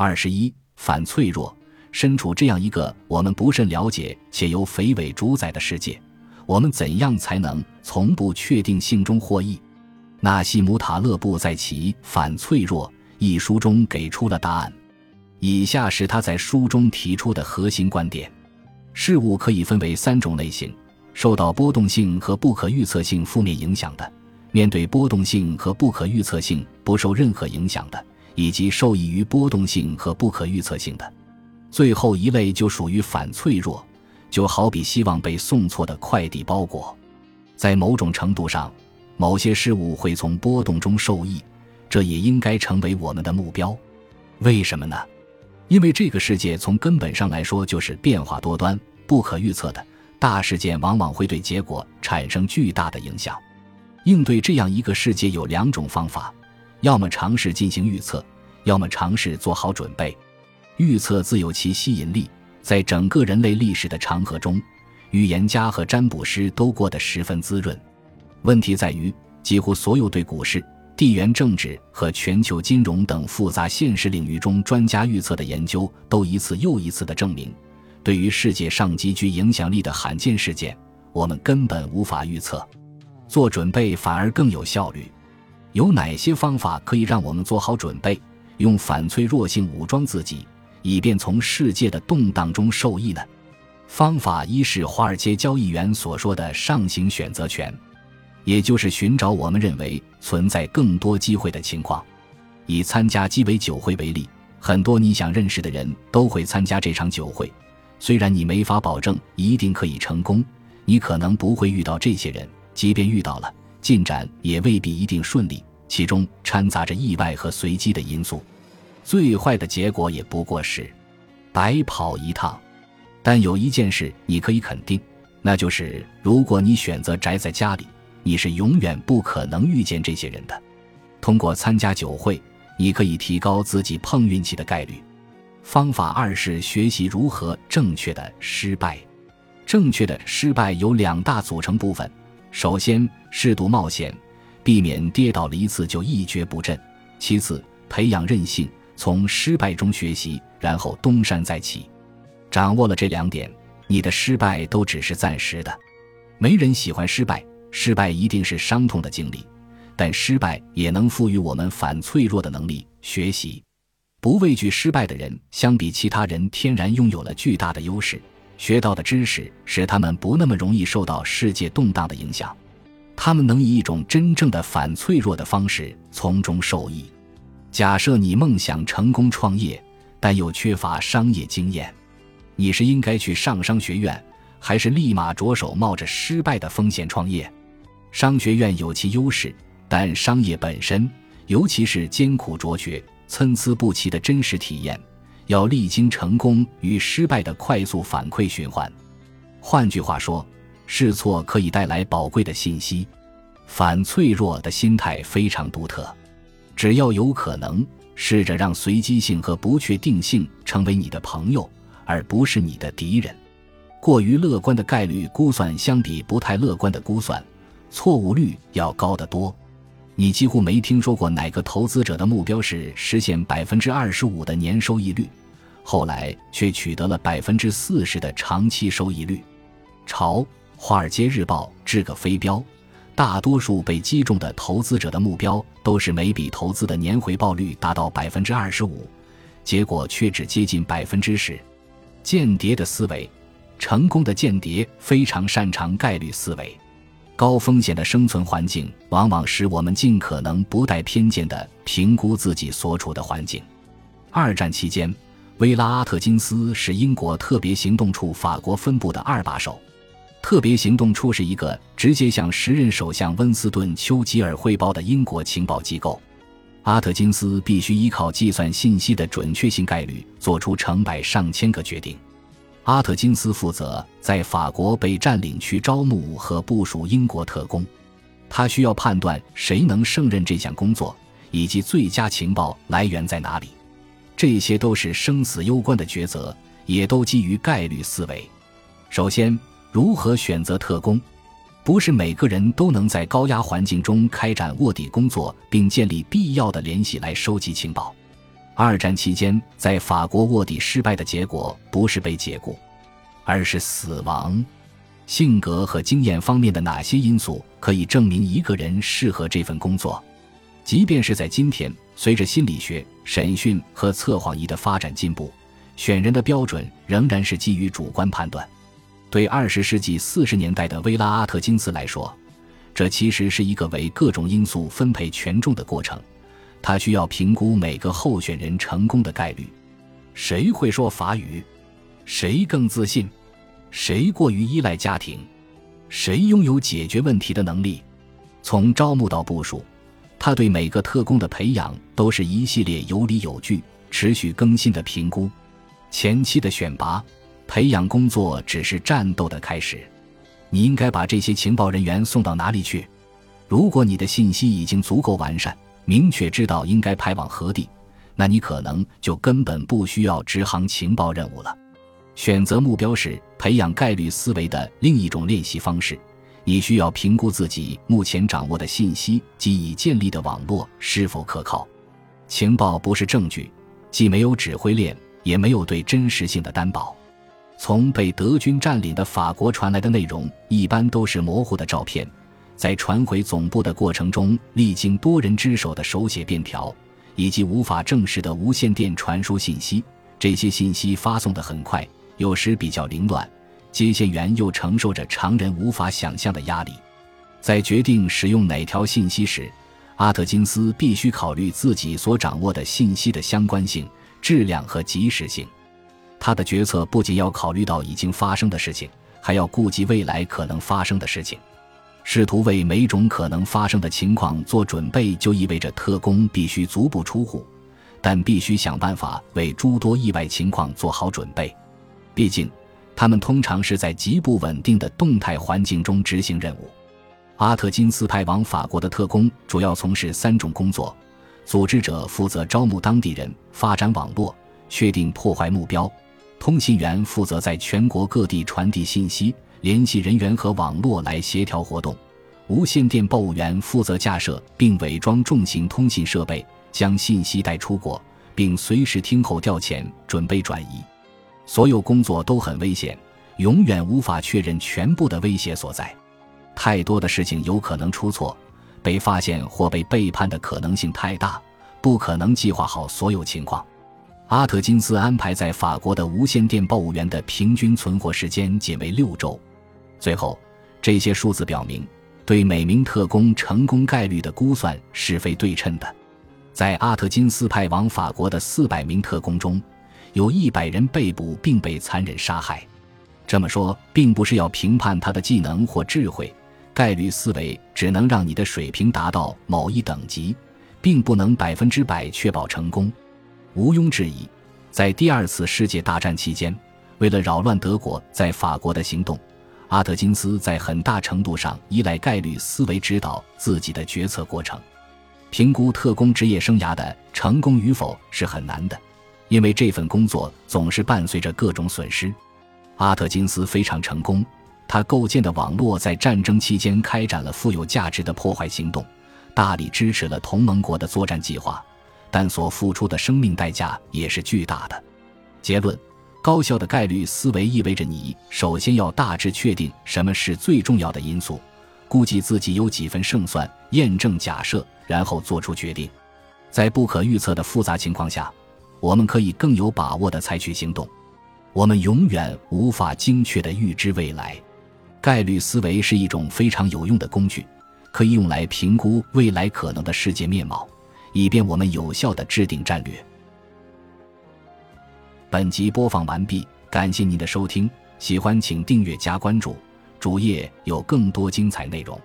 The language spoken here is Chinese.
二十一，反脆弱。身处这样一个我们不甚了解且由肥尾主宰的世界，我们怎样才能从不确定性中获益？纳西姆·塔勒布在其《反脆弱》一书中给出了答案。以下是他在书中提出的核心观点：事物可以分为三种类型：受到波动性和不可预测性负面影响的，面对波动性和不可预测性不受任何影响的，以及受益于波动性和不可预测性的。最后一类就属于反脆弱，就好比希望被送错的快递包裹，在某种程度上，某些事物会从波动中受益，这也应该成为我们的目标。为什么呢？因为这个世界从根本上来说就是变化多端、不可预测的，大事件往往会对结果产生巨大的影响。应对这样一个世界有两种方法：要么尝试进行预测，要么尝试做好准备。预测自有其吸引力，在整个人类历史的长河中，预言家和占卜师都过得十分滋润。问题在于，几乎所有对股市、地缘政治和全球金融等复杂现实领域中专家预测的研究，都一次又一次地证明，对于世界上极具影响力的罕见事件，我们根本无法预测。做准备反而更有效率。有哪些方法可以让我们做好准备，用反脆弱性武装自己？以便从世界的动荡中受益呢？方法一是华尔街交易员所说的上行选择权，也就是寻找我们认为存在更多机会的情况。以参加鸡尾酒会为例，很多你想认识的人都会参加这场酒会。虽然你没法保证一定可以成功，你可能不会遇到这些人，即便遇到了，进展也未必一定顺利，其中掺杂着意外和随机的因素。最坏的结果也不过是白跑一趟，但有一件事你可以肯定，那就是如果你选择宅在家里，你是永远不可能遇见这些人的。通过参加酒会，你可以提高自己碰运气的概率。方法二是学习如何正确的失败。正确的失败有两大组成部分：首先，适度冒险，避免跌倒了一次就一蹶不振；其次，培养韧性。从失败中学习，然后东山再起。掌握了这两点，你的失败都只是暂时的。没人喜欢失败，失败一定是伤痛的经历，但失败也能赋予我们反脆弱的能力。学习，不畏惧失败的人，相比其他人天然拥有了巨大的优势。学到的知识使他们不那么容易受到世界动荡的影响，他们能以一种真正的反脆弱的方式从中受益。假设你梦想成功创业，但又缺乏商业经验，你是应该去上商学院，还是立马着手冒着失败的风险创业？商学院有其优势，但商业本身，尤其是艰苦卓绝、参差不齐的真实体验，要历经成功与失败的快速反馈循环。换句话说，试错可以带来宝贵的信息。反脆弱的心态非常独特。只要有可能，试着让随机性和不确定性成为你的朋友，而不是你的敌人。过于乐观的概率估算相比不太乐观的估算，错误率要高得多。你几乎没听说过哪个投资者的目标是实现百分之二十五的年收益率，后来却取得了百分之四十的长期收益率。朝《华尔街日报》掷个飞镖。大多数被击中的投资者的目标都是每笔投资的年回报率达到百分之二十五，结果却只接近百分之十。间谍的思维，成功的间谍非常擅长概率思维。高风险的生存环境往往使我们尽可能不带偏见地评估自己所处的环境。二战期间，威拉阿特金斯是英国特别行动处法国分部的二把手。特别行动处是一个直接向时任首相温斯顿·丘吉尔汇报的英国情报机构。阿特金斯必须依靠计算信息的准确性概率，做出成百上千个决定。阿特金斯负责在法国被占领区招募和部署英国特工，他需要判断谁能胜任这项工作，以及最佳情报来源在哪里。这些都是生死攸关的抉择，也都基于概率思维。首先。如何选择特工？不是每个人都能在高压环境中开展卧底工作，并建立必要的联系来收集情报。二战期间在法国卧底失败的结果不是被解雇，而是死亡。性格和经验方面的哪些因素可以证明一个人适合这份工作？即便是在今天，随着心理学、审讯和测谎仪的发展进步，选人的标准仍然是基于主观判断。对二十世纪四十年代的薇拉·阿特金斯来说，这其实是一个为各种因素分配权重的过程。他需要评估每个候选人成功的概率。谁会说法语？谁更自信？谁过于依赖家庭？谁拥有解决问题的能力？从招募到部署，他对每个特工的培养都是一系列有理有据、持续更新的评估。前期的选拔、培养工作只是战斗的开始。你应该把这些情报人员送到哪里去？如果你的信息已经足够完善。明确知道应该派往何地，那你可能就根本不需要执行情报任务了。选择目标是培养概率思维的另一种练习方式。你需要评估自己目前掌握的信息及已建立的网络是否可靠。情报不是证据，既没有指挥链，也没有对真实性的担保。从被德军占领的法国传来的内容，一般都是模糊的照片。在传回总部的过程中，历经多人之手的手写便条，以及无法证实的无线电传输信息，这些信息发送的很快，有时比较凌乱，接线员又承受着常人无法想象的压力。在决定使用哪条信息时，阿特金斯必须考虑自己所掌握的信息的相关性、质量和及时性。他的决策不仅要考虑到已经发生的事情，还要顾及未来可能发生的事情。试图为每种可能发生的情况做准备，就意味着特工必须足不出户，但必须想办法为诸多意外情况做好准备。毕竟，他们通常是在极不稳定的动态环境中执行任务。阿特金斯派往法国的特工主要从事三种工作：组织者负责招募当地人、发展网络、确定破坏目标；通信员负责在全国各地传递信息。联系人员和网络来协调活动，无线电报务员负责架设并伪装重型通信设备，将信息带出国，并随时听候调遣，准备转移。所有工作都很危险，永远无法确认全部的威胁所在。太多的事情有可能出错，被发现或被背叛的可能性太大，不可能计划好所有情况。阿特金斯安排在法国的无线电报务员的平均存活时间仅为六周。最后，这些数字表明，对每名特工成功概率的估算是非对称的。在阿特金斯派往法国的四百名特工中，有一百人被捕并被残忍杀害。这么说，并不是要评判他的技能或智慧。概率思维只能让你的水平达到某一等级，并不能百分之百确保成功。毋庸置疑，在第二次世界大战期间，为了扰乱德国在法国的行动。阿特金斯在很大程度上依赖概率思维指导自己的决策过程。评估特工职业生涯的成功与否是很难的，因为这份工作总是伴随着各种损失。阿特金斯非常成功，他构建的网络在战争期间开展了富有价值的破坏行动，大力支持了同盟国的作战计划，但所付出的生命代价也是巨大的。结论。高效的概率思维意味着你首先要大致确定什么是最重要的因素，估计自己有几分胜算，验证假设，然后做出决定。在不可预测的复杂情况下，我们可以更有把握地采取行动。我们永远无法精确地预知未来。概率思维是一种非常有用的工具，可以用来评估未来可能的世界面貌，以便我们有效的制定战略。本集播放完毕，感谢您的收听，喜欢请订阅加关注，主页有更多精彩内容。